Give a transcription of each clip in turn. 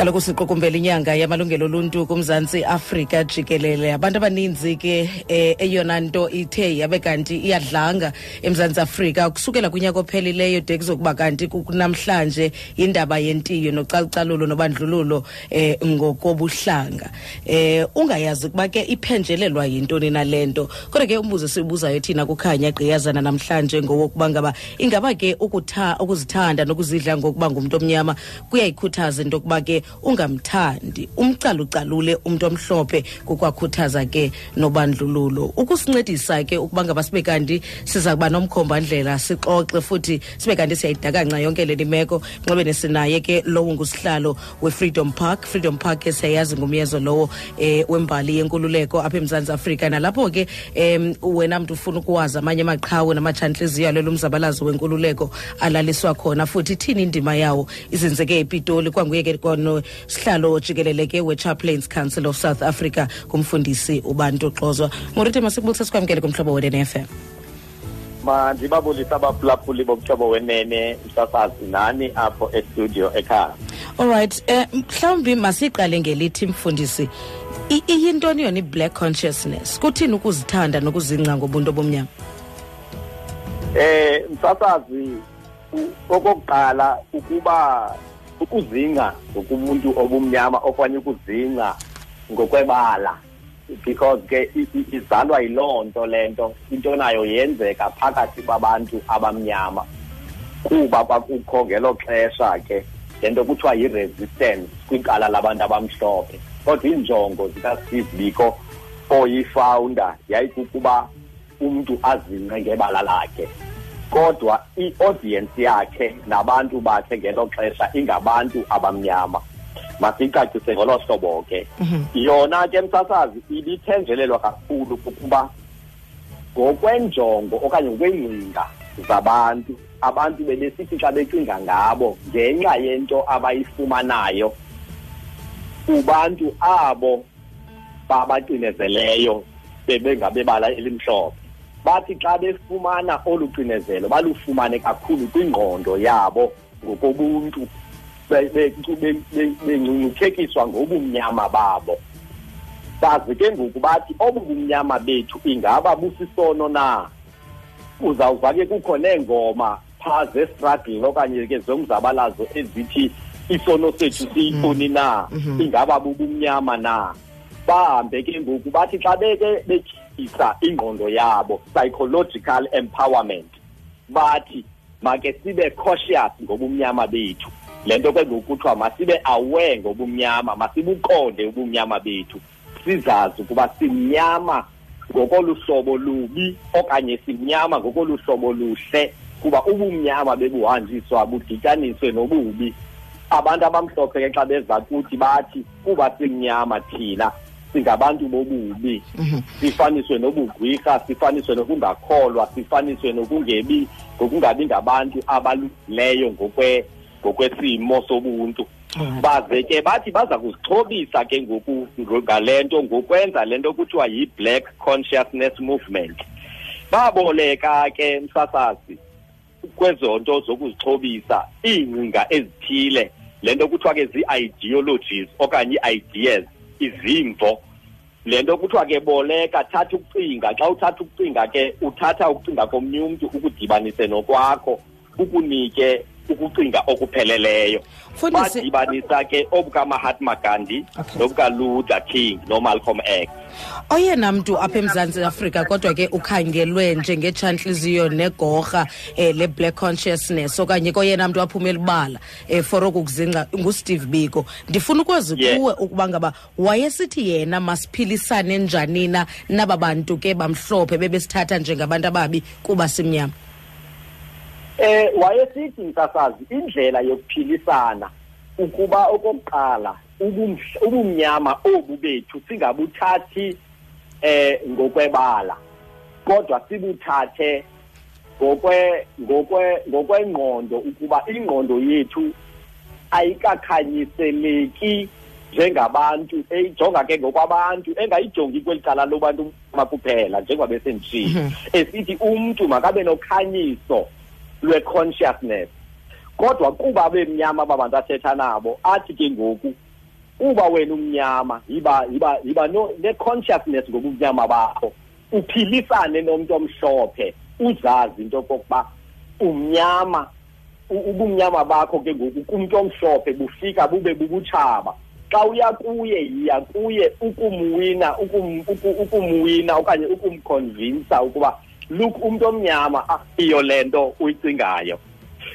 kaloku siqukumbela inyanga yamalungelo oluntu kumzantsi afrika jikelele. Abantu abaninzi ke eh, eyona nto ithe yabe kanti iyadlanga emzantsi afrika kusukela kunyaka ophelileyo de kuzokuba kanti namhlanje indaba yentiyo nocalucalulo nobandlululo eh, ngokobuhlanga. Eh, ungayazi ukuba ke iphenjelelwa yintoni nale nto. Kodwa ke umbuzo esiwubuzayo thina kukhanya gqiyazana namhlanje ngowokuba ngaba ingaba ke ukuzithanda nokuzidla ngokuba ngumntu omnyama kuyayikhuthaza into yokuba ke ungamthandi. Umcalucalule umntu omhlophe kukwakhuthaza ke nobandlululo. Ukusincedisa ke ukuba ngaba sibe kanti siza kuba nomkhombandlela sixoxe futhi sibe kanti siyayidakanca yonke le meko nxibeni sinaye ke lowo ngusihlalo we-freedom park. Freedom park ke siyayazi ngumyezo lowo eh, wembali yenkululeko apha emzantsi afrika. Nalapho ke um wena mntu ufuna ukuwazi amanye amaqhawe namatshantliziyo alelo mzabalazo wenkululeko alaliswa khona futhi ithini indima yawo? Izenzeke epitoli kwanguye ke sihlalo jikeleleke we-chaplains council of south africa kumfundisi ubantu xozwa morite masikubulisa sikwamkele kumhlobo wenene FM mandibabulise abaphulaphuli bomhlobo wenene msasazi nani apho estudio ekhaya? Alright eh mhlawumbi masiyiqale ngelithi mfundisi iyintoni yona i-black consciousness? Kuthini ukuzithanda nokuzingca ngobuntu obumnyama eh msasazi okokuqala ukuba ukuzingca ngokumuntu obumnyama okanye ukuzingca ngokwebala. Because ke izalwa yiloo nto le nto into nayo yenzeka phakathi kwabantu abamnyama. Kuba kwakukho ngelo xesha ke le nto kuthiwa yi-resistance kwicala labantu abamhlophe. Kodwa iinjongo zikasteve biko oyifounder yayikukuba umntu azingce ngebala lakhe. Kodwa i-audience yakhe nabantu bakhe ngelo xesha ingabantu abamnyama. Masiyicacise ngolo hlobo ke. Mhm. yona ke msasazi ibithenjelelwa kakhulu ukuba ngokwenjongo okanye ngokweengcinga zabantu abantu bebesithi xa becinga ngabo ngenxa yento abayifumanayo kubantu abo babacinezeleyo bebengabebala elimhlophe. Bathi xa befumana olu cinezelo balufumane kakhulu kwingqondo yabo ngokobuntu bengcungcuthekiswa ngobumnyama babo. Bazi ke ngoku bathi obu bumnyama bethu ingaba busisono na? Uzawuva ke kukho neengoma phaa zestruggle okanye ke zomzabalazo ezithi isono sethu siyifuni na? Mm-hmm. ingaba bubumnyama na? Bahambe ke ngoku bathi xa beke ukuphuhlisa ingqondo yabo psychological empowerment. Bathi make sibe cautious ngobumnyama bethu. Lento ke ngokuthiwa masibe aware ngobumnyama masibuqonde ubumnyama bethu. Sizazi ukuba simnyama ngokoluhlobo lubi okanye simnyama ngokoluhlobo luhle kuba ubumnyama bebuhanjiswa budityaniswe nobubi. Abantu abamhlophe ke xa beza kuthi bathi kuba simnyama thina. Singabantu bobubi. Mhm. sifaniswe nobugwirha sifaniswe nokungakholwa sifaniswe nokungebi ngokungabi ngabantu abalungileyo ngokwe ngokwesimo sobuntu. Baze ke bathi baza kuzixhobisa ke ngoku ngale nto ngokwenza le nto kuthiwa yi-black consciousness movement. Baboleka ke msasazi kwezo nto zokuzixhobisa iingcinga ezithile. Le nto kuthiwa ke zii-ideologies okanye ii-ideas. Izimvo. Le nto kuthiwa ke boleka thatha ukucinga. Xa uthatha ukucinga ke uthatha ukucinga komnye umntu ukudibanise nokwakho ukunike ukucinga okupheleleyo badibanisa ke obukamahatma gandhi okay. nobukaluther king nomalcolm x oyena mntu apha emzantsi afrika kodwa ke ukhangelwe njengetshantliziyo negorha eh, le-black consciousness okanye koyena mntu aphuma elibala eh, for oku kuzingca ngusteve biko ndifuna ukwazi yeah. kuwe ukuba ngaba wayesithi yena masiphilisane njani na naba bantu ke bamhlophe bebesithatha njengabantu ababi kuba simnyama eh wayesithi msasazi indlela yokuphilisana ukuba okokuqala ubumnyama obu bethu singabuthathi eh ngokwebala kodwa sibuthathe ngokwe ngokwe ngokwengqondo ukuba ingqondo yethu ayikakhanyiseleki njengabantu eyijonga ke ngokwabantu engayijongi kweli cala lobantu kuphela njengoba besendishilo mhm. esithi umntu makabe nokhanyiso lwe-consciousness. Kodwa kuba bemnyama babantu athetha nabo athi ke ngoku uba wena umnyama yiba yiba yiba no ne-consciousness ngobumnyama bakho uphilisane nomuntu omhlophe uzazi into kokuba umnyama ubumnyama bakho ke ngoku kumuntu omhlophe bufika bube bubutshaba. Xa uya kuye yiya kuye ukumwina ukumwina okanye ukumconvinsa ukuba look umuntu omnyama iyo le nto uyicingayo.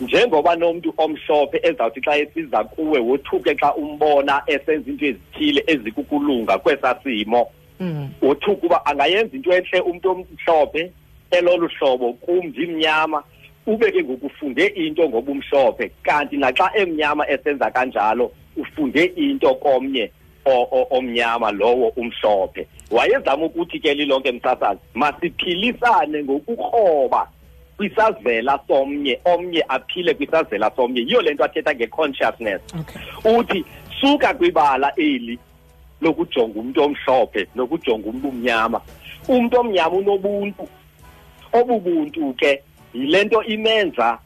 Njengoba nomuntu omhlophe ezawuthi xa esiza kuwe wothuke xa umbona esenza into ezithile ezikukulunga kwesaa simo mm. wothuka uba angayenza into entle umuntu omhlophe elolu hlobo kum ndimnyama ube ke ngokufunde into ngobumhlophe kanti naxa emnyama esenza kanjalo ufunde into komnye. Omnyama lowo umhlophe. Wayezama ukuthi ke lilonke msasazi masiphilisane ngokukroba kwisazela somnye omnye aphile kwisazela somnye. Yiyo le nto athetha nge-consciousness. Uthi suka kwibala eli lokujonga umntu omhlophe nokujonga umntu omnyama. Umntu omnyama unobuntu. Obubuntu ke yile nto imenza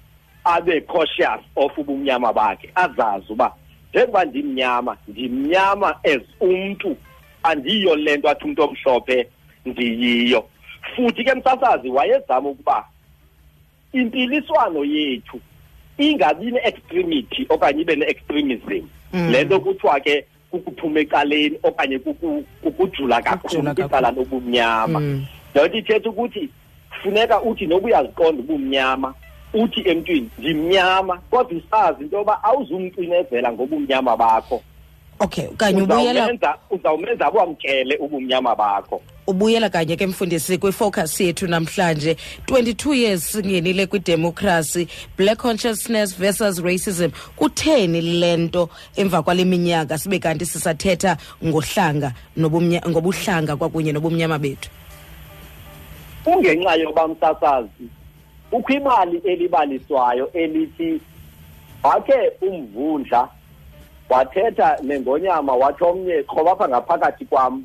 abe cautious of ubumnyama bakhe azazi uba njengoba ndimnyama ndimnyama as umntu andiyo le nto athi umntu omhlophe ndiyiyo futhi ke msasazi wayezama ukuba impiliswano yethu ingabi ne-extremity okanye ibe ne-extremism mm. le nto kuthiwa ke kukuphuma ecaleni okanye kukujula kakhulu kwicala lobumnyama mm. loo nto ithetha ukuthi funeka uthi noba uyaziqonda ubumnyama uthi emntwini ndimnyama kodwa usazi into yoba awuzumcinezela ngobumnyama bakho. Okay kanye ubuyela uzawumenza abamkele ubumnyama bakho. Ubuyela kanye ke mfundisi kwifocus yethu namhlanje. 22 years singenile kwidemocracy. Black consciousness versus racism. Kutheni lento emva kwale minyaka sibe kanti sisathetha ngohlanga ngobuhlanga kwakunye nobumnyama bethu? Kungenxa yoba msasazi kukho imali elibaliswayo elithi wakhe umvundla wathetha nengonyama wathi omnye qhobapha ngaphakathi kwam.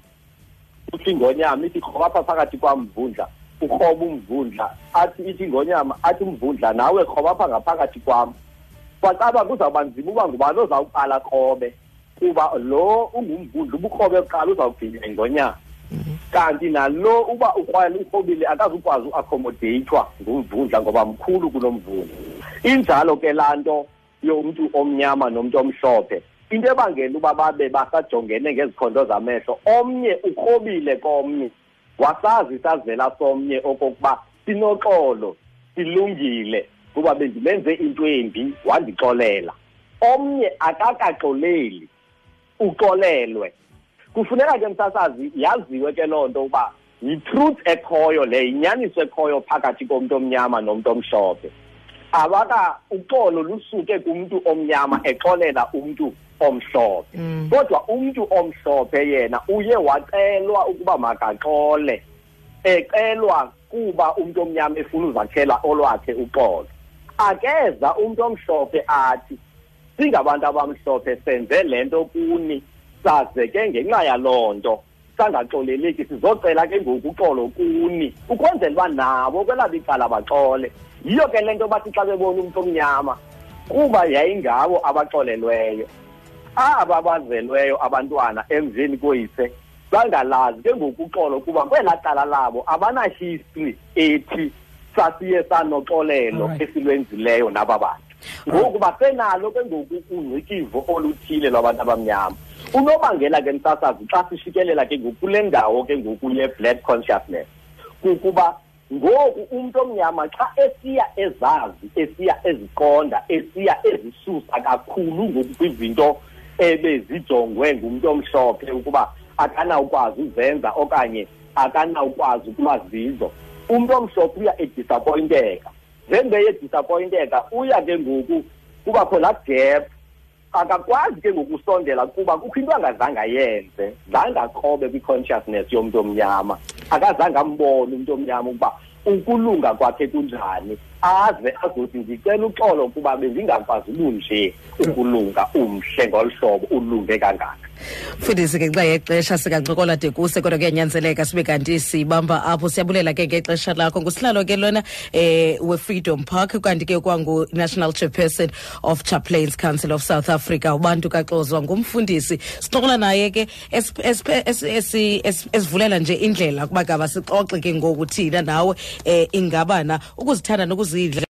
Uthi ingonyama ithi qhobapha phakathi kwam mvundla ukroba umvundla. Athi ithi ingonyama athi umvundla nawe qhobapha ngaphakathi kwam. Kwacaba kuzawuba nzima uba ngubani ozawuqala krobe kuba lo ungumvundla ubukrobe kuqala uzawugcina ingonyama kanti nalo uba ukrwala urhobile akazukwazi uaccommodatethwa ngumvundla ngoba mkhulu kunomvundla. Injalo ke laa nto yomntu omnyama nomntu omhlophe into ebangela uba babe basajongene ngezikhondo zamehlo omnye ukrobile komnye wasazi isazela somnye okokuba sinoxolo silungile kuba bendimenze into embi wandixolela. Omnye akakaxoleli uxolelwe. Kufuneka ke msasazi yaziwe ke loo nto uba yi-truth ekhoyo le yinyaniso ekhoyo phakathi komntu omnyama nomntu omhlophe. Abaka uxolo lusuke kumntu omnyama exolela umntu omhlophe. Mm. kodwa umntu omhlophe yena uye wacelwa ukuba makaxole ecelwa kuba umntu omnyama efuna uzakhela olwakhe uxolo. Akeza umntu omhlophe athi singabantu abamhlophe senze le nto kuni. Saze ke ngenxa yaloo nto. Sangaxoleleki sizocela ke ngoku uxolo kuni. Ukwenzela uba nabo kwelabo icala baxole. Yiyo ke le nto bathi xa bebona umntu omnyama kuba yayingabo abaxolelweyo. Aba bazelweyo abantwana emveni koyise bangalazi ke ngoku uxolo kuba kwelaa cala labo abanahistory ethi sasiye sanoxolelo esilwenzileyo naba bantu. Ngoku basenalo ke ngoku ungcikivo oluthile lwabantu abamnyama. Unobangela ke msasazi xa sishikelela ke ngoku kule ndawo ke ngoku ye-black consciousness kukuba ngoku umntu omnyama xa esiya ezazi esiya eziqonda esiya ezisusa kakhulu ngoku kwizinto ebezijongwe ngumntu omhlophe ukuba akanawukwazi uzenza okanye akanawukwazi ukuba zizo. Umntu omhlophe uya edisappointeka. Njengoba edisappointeka uya ke ngoku kubakho laa gap akakwazi ke ngokusondela kuba kukho into angazange ayenze. Zange aqhobe kwi-consciousness yomntu omnyama. Akazange ambone umntu omnyama ukuba ukulunga kwakhe kunjani. Aze azothi ndicela uxolo ukuba bendingakwazi ubunje ukulunga umhle ngolu hlobo ulunge kangaka. Mfundisi ke xa yexesha sikancokola de kuse kodwa kuyanyanzeleka sibe kanti sibamba apho. Siyabulela ke ngexesha lakho. Ngusihlalo ke lona eh we-freedom park kanti ke kwangu-national chairperson of chaplains council of south africa ubantu kaxozwa ngumfundisi sixokola naye ke esivulela nje indlela kuba gaba sixoxe ke ngoku thina nawe eh ingabana ukuzithanda inclusive